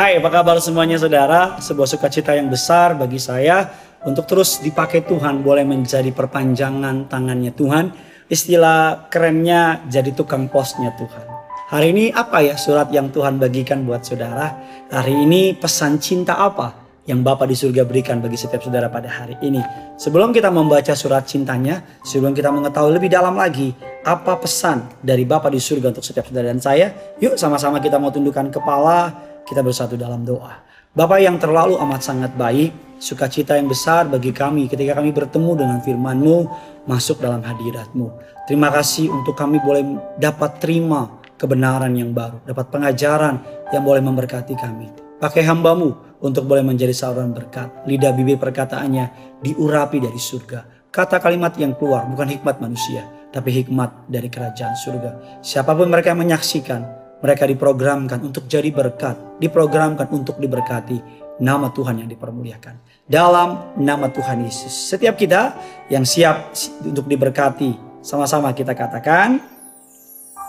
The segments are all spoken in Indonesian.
Hai, apa kabar semuanya saudara? Sebuah sukacita yang besar bagi saya untuk terus dipakai Tuhan, boleh menjadi perpanjangan tangannya Tuhan. Istilah kerennya jadi tukang posnya Tuhan. Hari ini apa ya surat yang Tuhan bagikan buat saudara? Hari ini pesan cinta apa yang Bapak di surga berikan bagi setiap saudara pada hari ini? Sebelum kita membaca surat cintanya, sebelum kita mengetahui lebih dalam lagi apa pesan dari Bapak di surga untuk setiap saudara dan saya, yuk sama-sama kita mau tundukkan kepala, kita bersatu dalam doa. Bapak yang terlalu amat sangat baik, sukacita yang besar bagi kami ketika kami bertemu dengan firman-Mu masuk dalam hadirat-Mu. Terima kasih untuk kami boleh dapat terima kebenaran yang baru, dapat pengajaran yang boleh memberkati kami. Pakai hambamu untuk boleh menjadi saluran berkat. Lidah bibir perkataannya diurapi dari surga. Kata kalimat yang keluar bukan hikmat manusia, tapi hikmat dari kerajaan surga. Siapa pun mereka yang menyaksikan, mereka diprogramkan untuk jadi berkat, diprogramkan untuk diberkati. Nama Tuhan yang dipermuliakan. Dalam nama Tuhan Yesus. Setiap kita yang siap untuk diberkati, sama-sama kita katakan,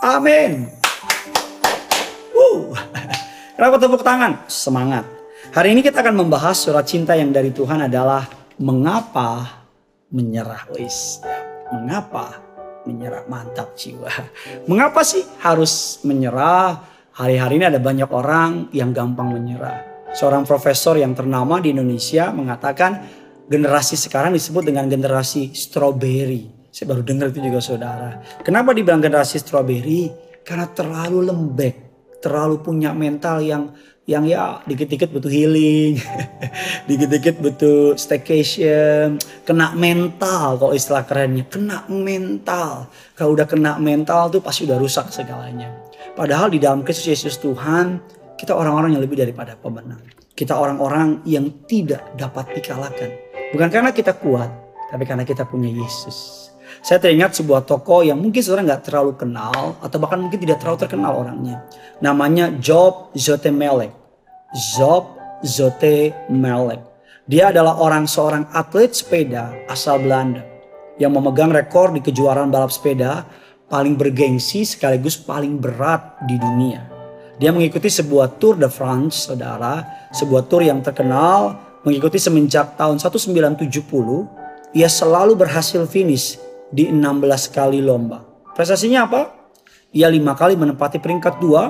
Amin. Uh. Kenapa tepuk tangan? Semangat. Hari ini kita akan membahas surat cinta yang dari Tuhan adalah mengapa menyerah. Wis, mengapa menyerah. Mantap jiwa. Mengapa sih harus menyerah? Hari-hari ini ada banyak orang yang gampang menyerah. Seorang profesor yang ternama di Indonesia mengatakan generasi sekarang disebut dengan generasi strawberry. Saya baru dengar itu juga saudara. Kenapa dibilang generasi strawberry? Karena terlalu lembek, terlalu punya mental yang yang ya dikit-dikit butuh healing, dikit-dikit butuh staycation, kena mental kalau istilah kerennya, kena mental. Kalau udah kena mental tuh pasti udah rusak segalanya. Padahal di dalam Kristus Yesus Tuhan, kita orang-orang yang lebih daripada pemenang. Kita orang-orang yang tidak dapat dikalahkan. Bukan karena kita kuat, tapi karena kita punya Yesus. Saya teringat sebuah toko yang mungkin saudara nggak terlalu kenal atau bahkan mungkin tidak terlalu terkenal orangnya. Namanya Job Zotemelek. Job Zotemelek. Dia adalah orang seorang atlet sepeda asal Belanda yang memegang rekor di kejuaraan balap sepeda paling bergengsi sekaligus paling berat di dunia. Dia mengikuti sebuah Tour de France, saudara, sebuah tour yang terkenal, mengikuti semenjak tahun 1970. Ia selalu berhasil finish di 16 kali lomba. Prestasinya apa? Ia lima kali menempati peringkat dua,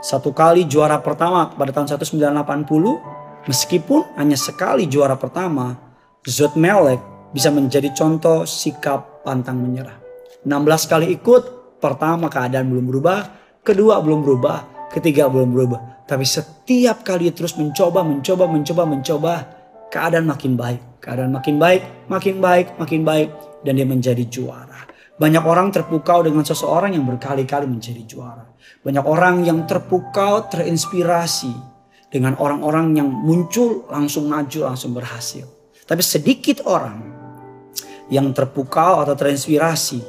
satu kali juara pertama pada tahun 1980, meskipun hanya sekali juara pertama, Zot Melek bisa menjadi contoh sikap pantang menyerah. 16 kali ikut, pertama keadaan belum berubah, kedua belum berubah, ketiga belum berubah. Tapi setiap kali terus mencoba, mencoba, mencoba, mencoba, keadaan makin baik. Keadaan makin baik, makin baik, makin baik dan dia menjadi juara. Banyak orang terpukau dengan seseorang yang berkali-kali menjadi juara. Banyak orang yang terpukau, terinspirasi dengan orang-orang yang muncul langsung maju, langsung berhasil. Tapi sedikit orang yang terpukau atau terinspirasi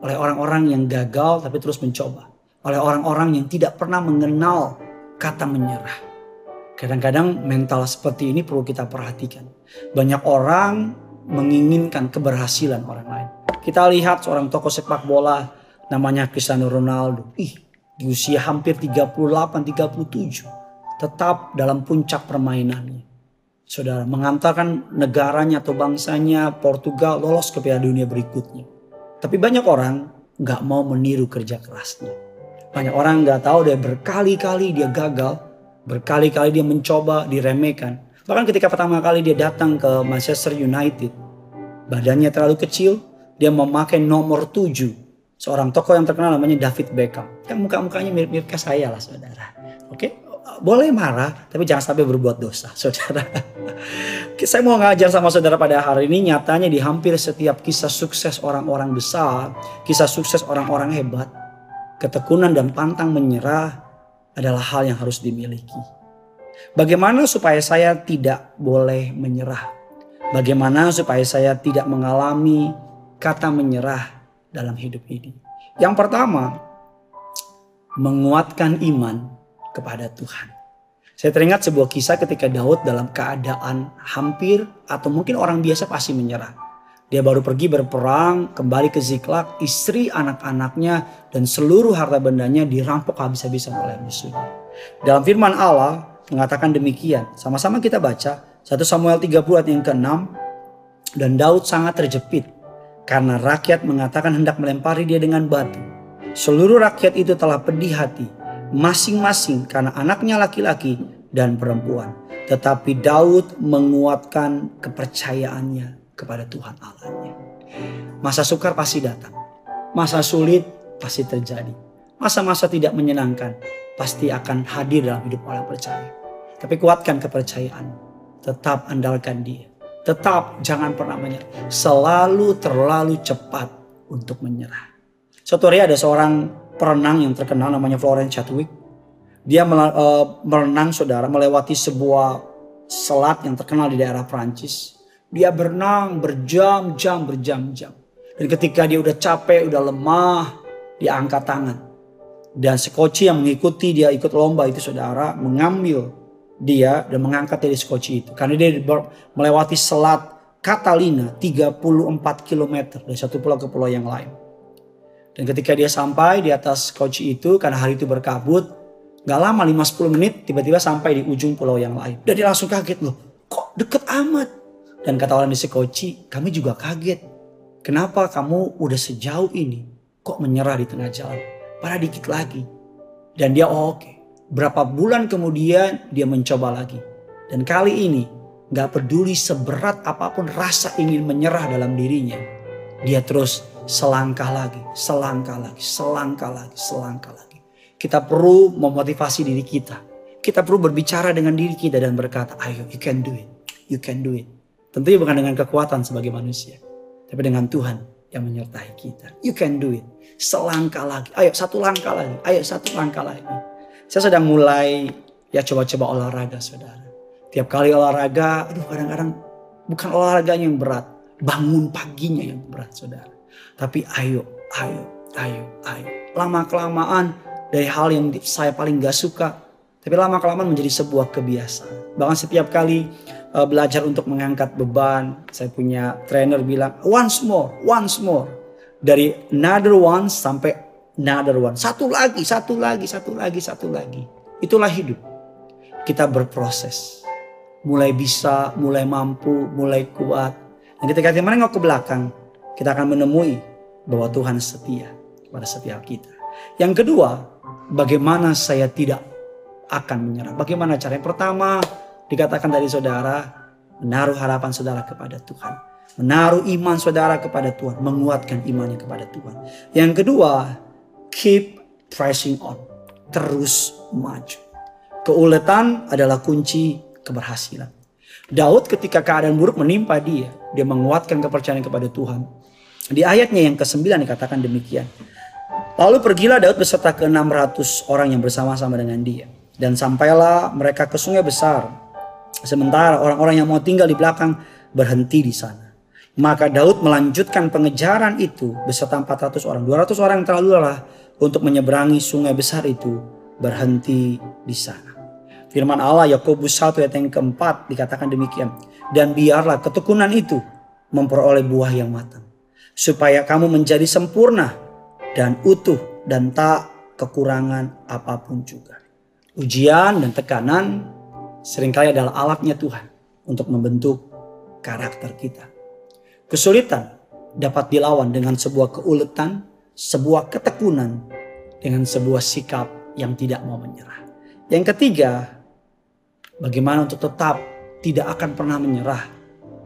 oleh orang-orang yang gagal tapi terus mencoba. Oleh orang-orang yang tidak pernah mengenal kata menyerah. Kadang-kadang mental seperti ini perlu kita perhatikan. Banyak orang menginginkan keberhasilan orang lain. Kita lihat seorang tokoh sepak bola namanya Cristiano Ronaldo. Ih, di usia hampir 38, 37 tetap dalam puncak permainannya. Saudara, mengantarkan negaranya atau bangsanya Portugal lolos ke Piala Dunia berikutnya. Tapi banyak orang nggak mau meniru kerja kerasnya. Banyak orang nggak tahu dia berkali-kali dia gagal, berkali-kali dia mencoba diremehkan, Bahkan ketika pertama kali dia datang ke Manchester United, badannya terlalu kecil, dia memakai nomor 7. Seorang tokoh yang terkenal namanya David Beckham. Kan muka-mukanya mirip-mirip kayak saya lah saudara. Oke, boleh marah, tapi jangan sampai berbuat dosa saudara. saya mau ngajar sama saudara pada hari ini nyatanya di hampir setiap kisah sukses orang-orang besar, kisah sukses orang-orang hebat, ketekunan dan pantang menyerah adalah hal yang harus dimiliki. Bagaimana supaya saya tidak boleh menyerah? Bagaimana supaya saya tidak mengalami kata menyerah dalam hidup ini? Yang pertama, menguatkan iman kepada Tuhan. Saya teringat sebuah kisah ketika Daud dalam keadaan hampir atau mungkin orang biasa pasti menyerah. Dia baru pergi berperang, kembali ke Ziklag, istri anak-anaknya dan seluruh harta bendanya dirampok habis-habisan oleh musuhnya. Dalam firman Allah, mengatakan demikian. Sama-sama kita baca 1 Samuel 30 ayat yang ke-6. Dan Daud sangat terjepit karena rakyat mengatakan hendak melempari dia dengan batu. Seluruh rakyat itu telah pedih hati masing-masing karena anaknya laki-laki dan perempuan. Tetapi Daud menguatkan kepercayaannya kepada Tuhan Allahnya. Masa sukar pasti datang. Masa sulit pasti terjadi. Masa-masa tidak menyenangkan pasti akan hadir dalam hidup orang percaya. Tapi kuatkan kepercayaan. Tetap andalkan dia. Tetap jangan pernah menyerah. Selalu terlalu cepat untuk menyerah. Suatu hari ada seorang perenang yang terkenal namanya Florence Chadwick. Dia uh, merenang saudara melewati sebuah selat yang terkenal di daerah Prancis. Dia berenang berjam-jam berjam-jam. Dan ketika dia udah capek, udah lemah, dia angkat tangan. Dan sekoci yang mengikuti dia ikut lomba itu saudara mengambil dia dan mengangkat dari skoci itu. Karena dia melewati selat Catalina 34 km dari satu pulau ke pulau yang lain. Dan ketika dia sampai di atas skoci itu karena hari itu berkabut, gak lama 5-10 menit tiba-tiba sampai di ujung pulau yang lain. Dan dia langsung kaget loh, kok deket amat. Dan kata orang di skoci, kami juga kaget. Kenapa kamu udah sejauh ini kok menyerah di tengah jalan? Pada dikit lagi. Dan dia oh, oke. Okay. Berapa bulan kemudian dia mencoba lagi. Dan kali ini gak peduli seberat apa pun rasa ingin menyerah dalam dirinya. Dia terus selangkah lagi, selangkah lagi, selangkah lagi, selangkah lagi. Kita perlu memotivasi diri kita. Kita perlu berbicara dengan diri kita dan berkata, ayo you can do it, you can do it. Tentunya bukan dengan kekuatan sebagai manusia. Tapi dengan Tuhan yang menyertai kita. You can do it. Selangkah lagi. Ayo satu langkah lagi. Ayo satu langkah lagi. Saya sedang mulai ya coba-coba olahraga saudara. Tiap kali olahraga, aduh kadang-kadang bukan olahraganya yang berat. Bangun paginya yang berat saudara. Tapi ayo, ayo, ayo, ayo. Lama-kelamaan dari hal yang saya paling gak suka. Tapi lama-kelamaan menjadi sebuah kebiasaan. Bahkan setiap kali uh, belajar untuk mengangkat beban. Saya punya trainer bilang, once more, once more. Dari another one sampai another one. Satu lagi, satu lagi, satu lagi, satu lagi. Itulah hidup. Kita berproses. Mulai bisa, mulai mampu, mulai kuat. Dan ketika kita menengok ke belakang, kita akan menemui bahwa Tuhan setia pada setiap kita. Yang kedua, bagaimana saya tidak akan menyerah. Bagaimana cara yang pertama dikatakan dari saudara, menaruh harapan saudara kepada Tuhan. Menaruh iman saudara kepada Tuhan, menguatkan imannya kepada Tuhan. Yang kedua, keep pressing on. Terus maju. Keuletan adalah kunci keberhasilan. Daud ketika keadaan buruk menimpa dia, dia menguatkan kepercayaan kepada Tuhan. Di ayatnya yang ke-9 dikatakan demikian. Lalu pergilah Daud beserta ke 600 orang yang bersama-sama dengan dia. Dan sampailah mereka ke sungai besar. Sementara orang-orang yang mau tinggal di belakang berhenti di sana. Maka Daud melanjutkan pengejaran itu beserta 400 orang. 200 orang yang terlalu lelah untuk menyeberangi sungai besar itu berhenti di sana. Firman Allah Yakobus 1 ayat yang keempat dikatakan demikian. Dan biarlah ketekunan itu memperoleh buah yang matang supaya kamu menjadi sempurna dan utuh dan tak kekurangan apa pun juga. Ujian dan tekanan sering kali adalah alatnya Tuhan untuk membentuk karakter kita. Kesulitan dapat dilawan dengan sebuah keuletan, sebuah ketekunan, dengan sebuah sikap yang tidak mau menyerah. Yang ketiga, bagaimana untuk tetap tidak akan pernah menyerah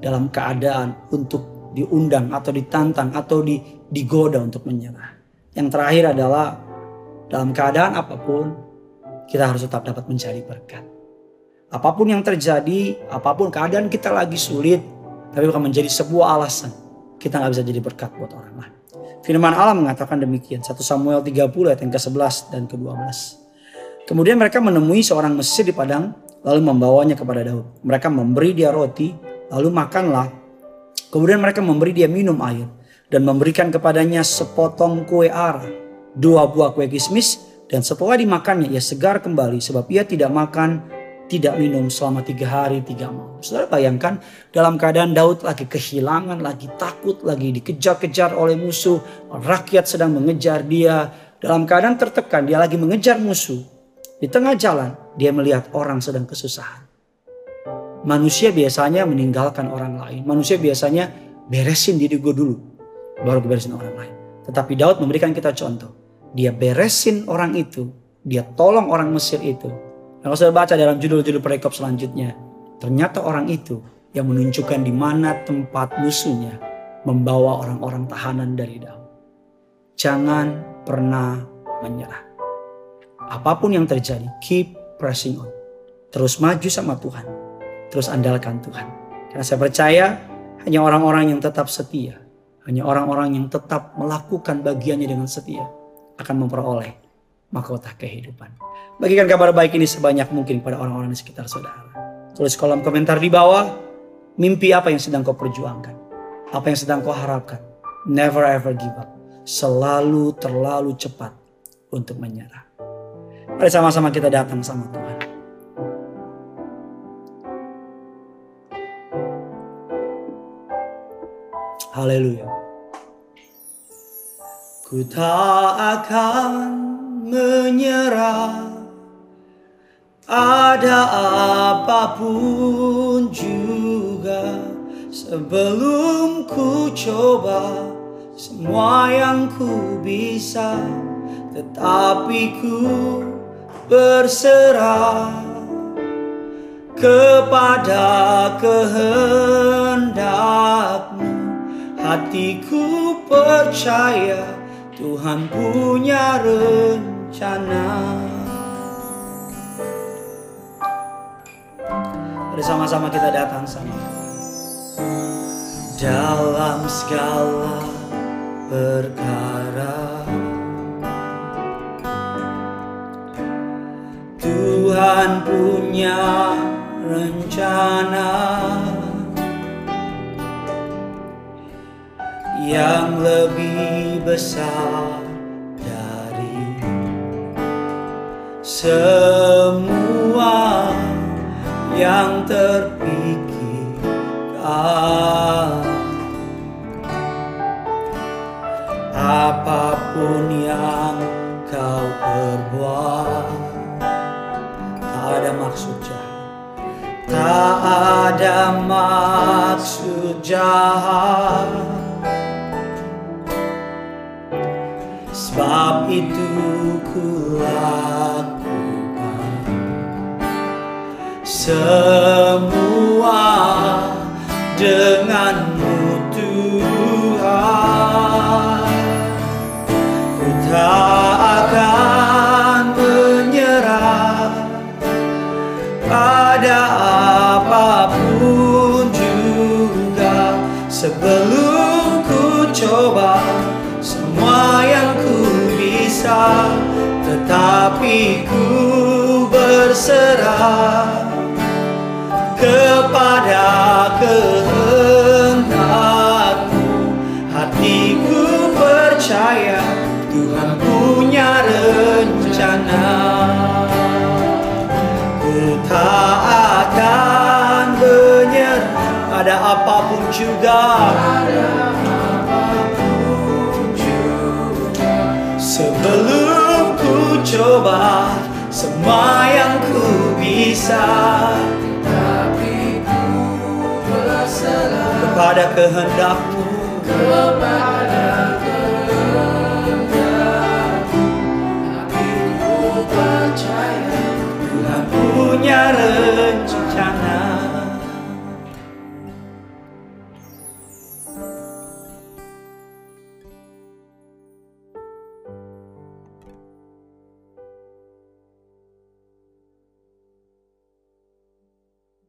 dalam keadaan untuk diundang atau ditantang atau di, digoda untuk menyerah. Yang terakhir adalah dalam keadaan apa pun kita harus tetap dapat mencari berkat. Apa pun yang terjadi, apa pun keadaan kita lagi sulit, tapi bukan menjadi sebuah alasan kita nggak bisa jadi berkat buat orang lain. Firman Allah mengatakan demikian. 1 Samuel 30 ayat yang ke-11 dan ke-12. Kemudian mereka menemui seorang Mesir di padang lalu membawanya kepada Daud. Mereka memberi dia roti lalu makanlah Kemudian mereka memberi dia minum air dan memberikan kepadanya sepotong kue ara, dua buah kue kismis dan setelah dimakannya ia segar kembali sebab ia tidak makan tidak minum selama tiga hari tiga malam. Saudara bayangkan dalam keadaan Daud lagi kehilangan, lagi takut, lagi dikejar-kejar oleh musuh. Rakyat sedang mengejar dia. Dalam keadaan tertekan, dia lagi mengejar musuh. Di tengah jalan dia melihat orang sedang kesusahan. Manusia biasanya meninggalkan orang lain. Manusia biasanya beresin diri gue dulu. Baru gue beresin orang lain. Tetapi Daud memberikan kita contoh. Dia beresin orang itu. Dia tolong orang Mesir itu. Dan kalau sudah baca dalam judul-judul perikop selanjutnya. Ternyata orang itu yang menunjukkan di mana tempat musuhnya membawa orang-orang tahanan dari Daud. Jangan pernah menyerah. Apa pun yang terjadi, keep pressing on. Terus maju sama Tuhan. Terus andalkan Tuhan. Karena saya percaya hanya orang-orang yang tetap setia. Hanya orang-orang yang tetap melakukan bagiannya dengan setia. Akan memperoleh mahkota kehidupan. Bagikan kabar baik ini sebanyak mungkin pada orang-orang di sekitar saudara. Tulis kolom komentar di bawah. Mimpi apa yang sedang kau perjuangkan. Apa yang sedang kau harapkan. Never ever give up. Selalu terlalu cepat untuk menyerah. Mari sama-sama kita datang sama Tuhan. Haleluya. Ku tak akan menyerah. Ada apa pun juga Sebelum ku coba Semua yang ku bisa Tetapi ku berserah kepada kehendakmu. Hatiku percaya Tuhan punya rencana Bersama-sama kita datang sama dalam segala perkara. Tuhan punya rencana yang lebih besar semua yang terpikirkan. Apa pun yang kau perbuat ada maksud jahat Tak ada maksud jahat Sebab itu ku Semua denganmu percaya Tuhan punya rencana Ku tak akan menyerah pada apa pun juga. Sebelum ku coba semua yang ku bisa. Tapi ku berserah kepada kehendakmu kepada kehendakmu Hatiku percaya Tuhan punya rencana